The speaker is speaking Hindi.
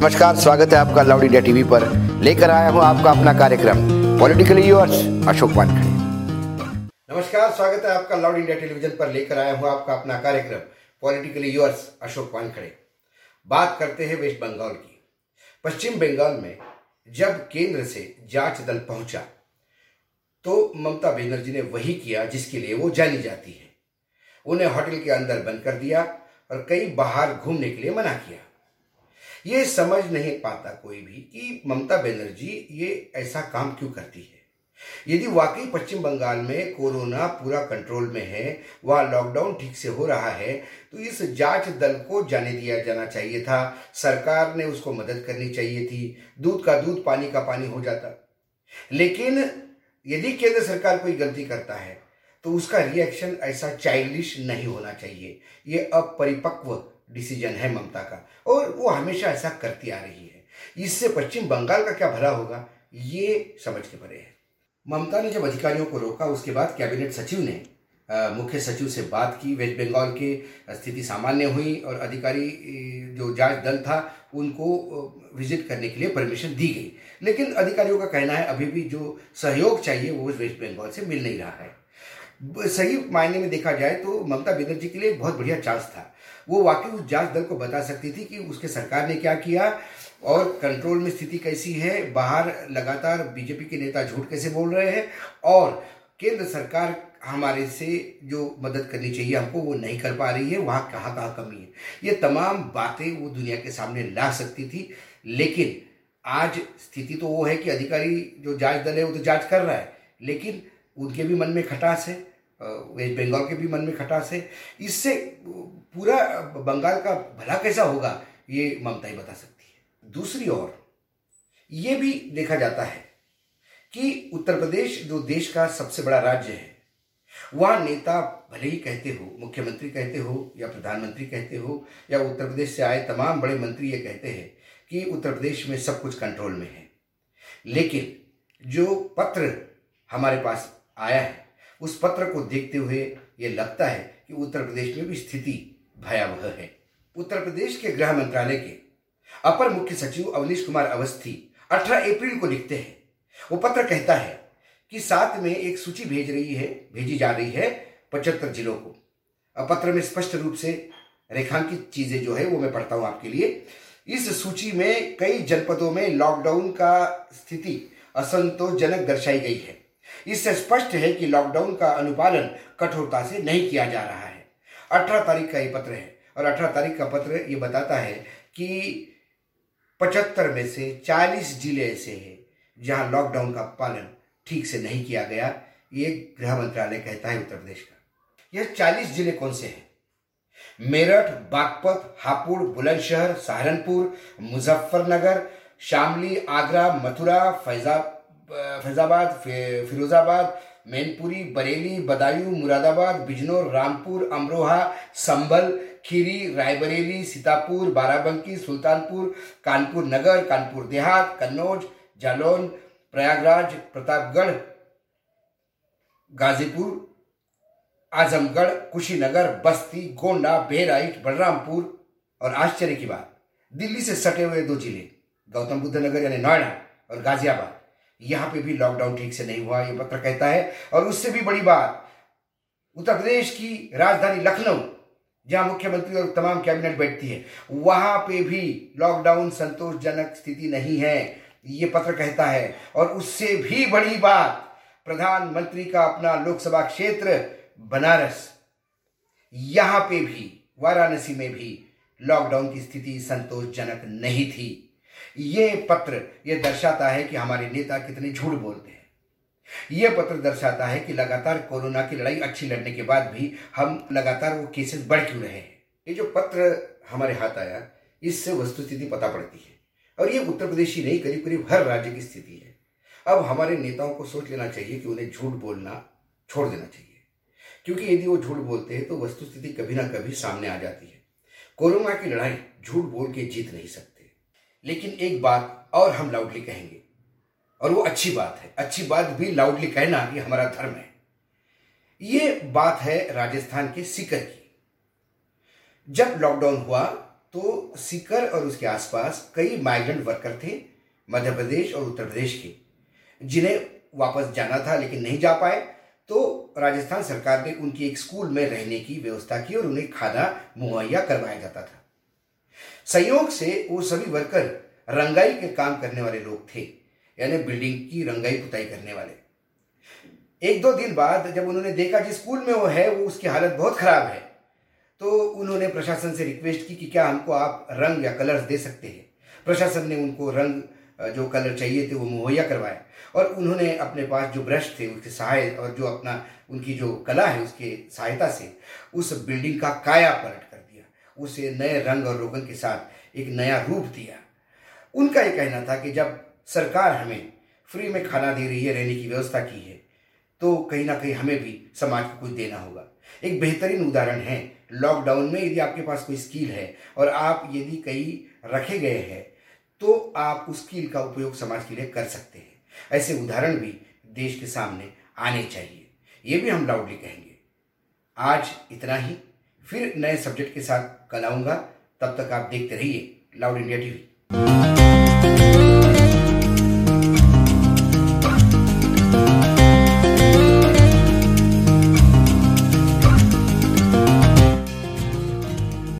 नमस्कार, स्वागत है आपका लाउड इंडिया टीवी पर। लेकर आया हूँ आपका अपना कार्यक्रम, पॉलिटिकली यूर्स अशोक वानखड़े। नमस्कार, स्वागत है आपका लाउड इंडिया टेलीविज़न पर। लेकर आया हूँ आपका अपना कार्यक्रम, पॉलिटिकली यूर्स अशोक वानखड़े। बात करते हैं वेस्ट बंगाल की। पश्चिम बंगाल में जब केंद्र से जाँच दल पहुँचा तो ममता बनर्जी ने वही किया जिसके लिए वो जानी जाती है। उन्हें होटल के अंदर बंद कर दिया और कई बाहर घूमने के लिए मना किया। ये समझ नहीं पाता कोई भी कि ममता बनर्जी ये ऐसा काम क्यों करती है। यदि वाकई पश्चिम बंगाल में कोरोना पूरा कंट्रोल में है, वहाँ लॉकडाउन ठीक से हो रहा है तो इस जाँच दल को जाने दिया जाना चाहिए था। सरकार ने उसको मदद करनी चाहिए थी। दूध का दूध, पानी का पानी हो जाता। लेकिन यदि केंद्र सरकार कोई गलती करता है तो उसका रिएक्शन ऐसा चाइल्डिश नहीं होना चाहिए। ये अपरिपक्व डिसीज़न है ममता का। और वो हमेशा ऐसा करती आ रही है। इससे पश्चिम बंगाल का क्या भला होगा, ये समझ के परे है। ममता ने जब अधिकारियों को रोका, उसके बाद कैबिनेट सचिव ने मुख्य सचिव से बात की। वेस्ट बंगाल की स्थिति सामान्य हुई और अधिकारी जो जाँच दल था, उनको विज़िट करने के लिए परमिशन दी गई। लेकिन अधिकारियों का कहना है, अभी भी जो सहयोग चाहिए, वो वेस्ट बंगाल से मिल नहीं रहा है। सही मायने में देखा जाए तो ममता बनर्जी के लिए बहुत बढ़िया चांस था। वो वाकई उस जाँच दल को बता सकती थी कि उसके सरकार ने क्या किया और कंट्रोल में स्थिति कैसी है, बाहर लगातार बीजेपी के नेता झूठ कैसे बोल रहे हैं और केंद्र सरकार हमारे से जो मदद करनी चाहिए हमको वो नहीं कर पा रही है, वहाँ कहाँ कहाँ कमी है। ये तमाम बातें वो दुनिया के सामने ला सकती थी, लेकिन आज स्थिति तो वो है कि अधिकारी जो जाँच दल है वो तो जाँच कर रहा है, लेकिन उनके भी मन में खटास है। वेस्ट बंगाल के भी मन में खटास है। इससे पूरा बंगाल का भला कैसा होगा, ये ममता ही बता सकती है। दूसरी ओर, ये भी देखा जाता है कि उत्तर प्रदेश जो देश का सबसे बड़ा राज्य है, वहाँ नेता भले ही कहते हो, मुख्यमंत्री कहते हो या प्रधानमंत्री कहते हो, या उत्तर प्रदेश से आए तमाम बड़े मंत्री ये कहते हैं कि उत्तर प्रदेश में सब कुछ कंट्रोल में है। लेकिन जो पत्र हमारे पास आया है उस पत्र को देखते हुए ये लगता है कि उत्तर प्रदेश में भी स्थिति भयावह है। उत्तर प्रदेश के गृह मंत्रालय के अपर मुख्य सचिव अवनीश कुमार अवस्थी 18 अप्रैल को लिखते हैं। वो पत्र कहता है कि साथ में एक सूची भेज रही है, भेजी जा रही है पचहत्तर जिलों को। पत्र में स्पष्ट रूप से रेखांकित चीज़ें जो है वो मैं पढ़ता हूँ आपके लिए। इस सूची में कई जनपदों में लॉकडाउन का स्थिति असंतोषजनक दर्शाई गई है। इससे स्पष्ट है कि लॉकडाउन का अनुपालन कठोरता से नहीं किया जा रहा है। अठारह तारीख का ये पत्र है और अठारह तारीख का पत्र ये बताता है कि पचहत्तर में से चालीस ज़िले ऐसे हैं जहाँ लॉकडाउन का पालन ठीक से नहीं किया गया, ये गृह मंत्रालय कहता है उत्तर प्रदेश का। यह चालीस ज़िले कौन से हैं? मेरठ, बागपत, हापुड़, बुलंदशहर, सहारनपुर, मुजफ्फरनगर, शामली, आगरा, मथुरा फैजाब फैजाबाद फिरोजाबाद, मैनपुरी, बरेली, बदायूं, मुरादाबाद, बिजनौर, रामपुर, अमरोहा, संभल, खीरी, रायबरेली, सीतापुर, बाराबंकी, सुल्तानपुर, कानपुर नगर, कानपुर देहात, कन्नौज, जालौन, प्रयागराज, प्रतापगढ़, गाजीपुर, आजमगढ़, कुशीनगर, बस्ती, गोंडा, बहराइच, बलरामपुर और आश्चर्य की बात, दिल्ली से सटे हुए दो ज़िले गौतम बुद्ध नगर यानी नोएडा और गाजियाबाद। यहाँ पे भी लॉकडाउन ठीक से नहीं हुआ, ये पत्र कहता है। और उससे भी बड़ी बात, उत्तर प्रदेश की राजधानी लखनऊ, जहाँ मुख्यमंत्री और तमाम कैबिनेट बैठती है, वहाँ पे भी लॉकडाउन संतोषजनक स्थिति नहीं है, ये पत्र कहता है। और उससे भी बड़ी बात, प्रधानमंत्री का अपना लोकसभा क्षेत्र, बनारस, यहाँ पे भी, वाराणसी में भी लॉकडाउन की स्थिति संतोषजनक नहीं थी। ये पत्र ये दर्शाता है कि हमारे नेता कितने झूठ बोलते हैं। ये पत्र दर्शाता है कि लगातार कोरोना की लड़ाई अच्छी लड़ने के बाद भी हम लगातार वो केसेस बढ़ क्यों रहे हैं। ये जो पत्र हमारे हाथ आया, इससे वस्तुस्थिति पता पड़ती है। और ये उत्तर प्रदेश ही नहीं करीब करीब हर राज्य की स्थिति है। अब हमारे नेताओं को सोच लेना चाहिए कि उन्हें झूठ बोलना छोड़ देना चाहिए। क्योंकि यदि वो झूठ बोलते हैं तो वस्तुस्थिति कभी ना कभी सामने आ जाती है। कोरोना की लड़ाई झूठ बोल के जीत नहीं सकते। लेकिन एक बात और हम लाउडली कहेंगे। और वो अच्छी बात है। अच्छी बात भी लाउडली कहना ये हमारा धर्म है। ये बात है राजस्थान के सीकर की। जब लॉकडाउन हुआ तो सीकर और उसके आसपास कई माइग्रेंट वर्कर थे, मध्य प्रदेश और उत्तर प्रदेश के, जिन्हें वापस जाना था लेकिन नहीं जा पाए। तो राजस्थान सरकार ने उनकी एक स्कूल में रहने की व्यवस्था की और उन्हें खाना मुहैया करवाया जाता था। संयोग से वो सभी वर्कर रंगाई के काम करने वाले लोग थे, यानी बिल्डिंग की रंगाई पुताई करने वाले। एक दो दिन बाद जब उन्होंने देखा जिस स्कूल में वो है, वो उसकी हालत बहुत खराब है तो उन्होंने प्रशासन से रिक्वेस्ट की कि क्या हमको आप रंग या कलर्स दे सकते हैं। प्रशासन ने उनको रंग, जो कलर चाहिए थे वो मुहैया करवाए और उन्होंने अपने पास जो ब्रश थे, उसके सहाय और जो अपना, उनकी जो कला है उसके सहायता से उस बिल्डिंग का काया पलट उसे नए रंग और रोगन के साथ एक नया रूप दिया। उनका ये कहना था कि जब सरकार हमें फ्री में खाना दे रही है, रहने की व्यवस्था की है तो कहीं ना कहीं हमें भी समाज को कुछ देना होगा। एक बेहतरीन उदाहरण है, लॉकडाउन में यदि आपके पास कोई स्किल है और आप यदि कहीं रखे गए हैं तो आप उस स्किल का उपयोग समाज के लिए कर सकते हैं। ऐसे उदाहरण भी देश के सामने आने चाहिए। ये भी हम लाउडली कहेंगे। आज इतना ही। फिर नए सब्जेक्ट के साथ कल आऊँगा। तब तक आप देखते रहिए लाउड इंडिया टीवी।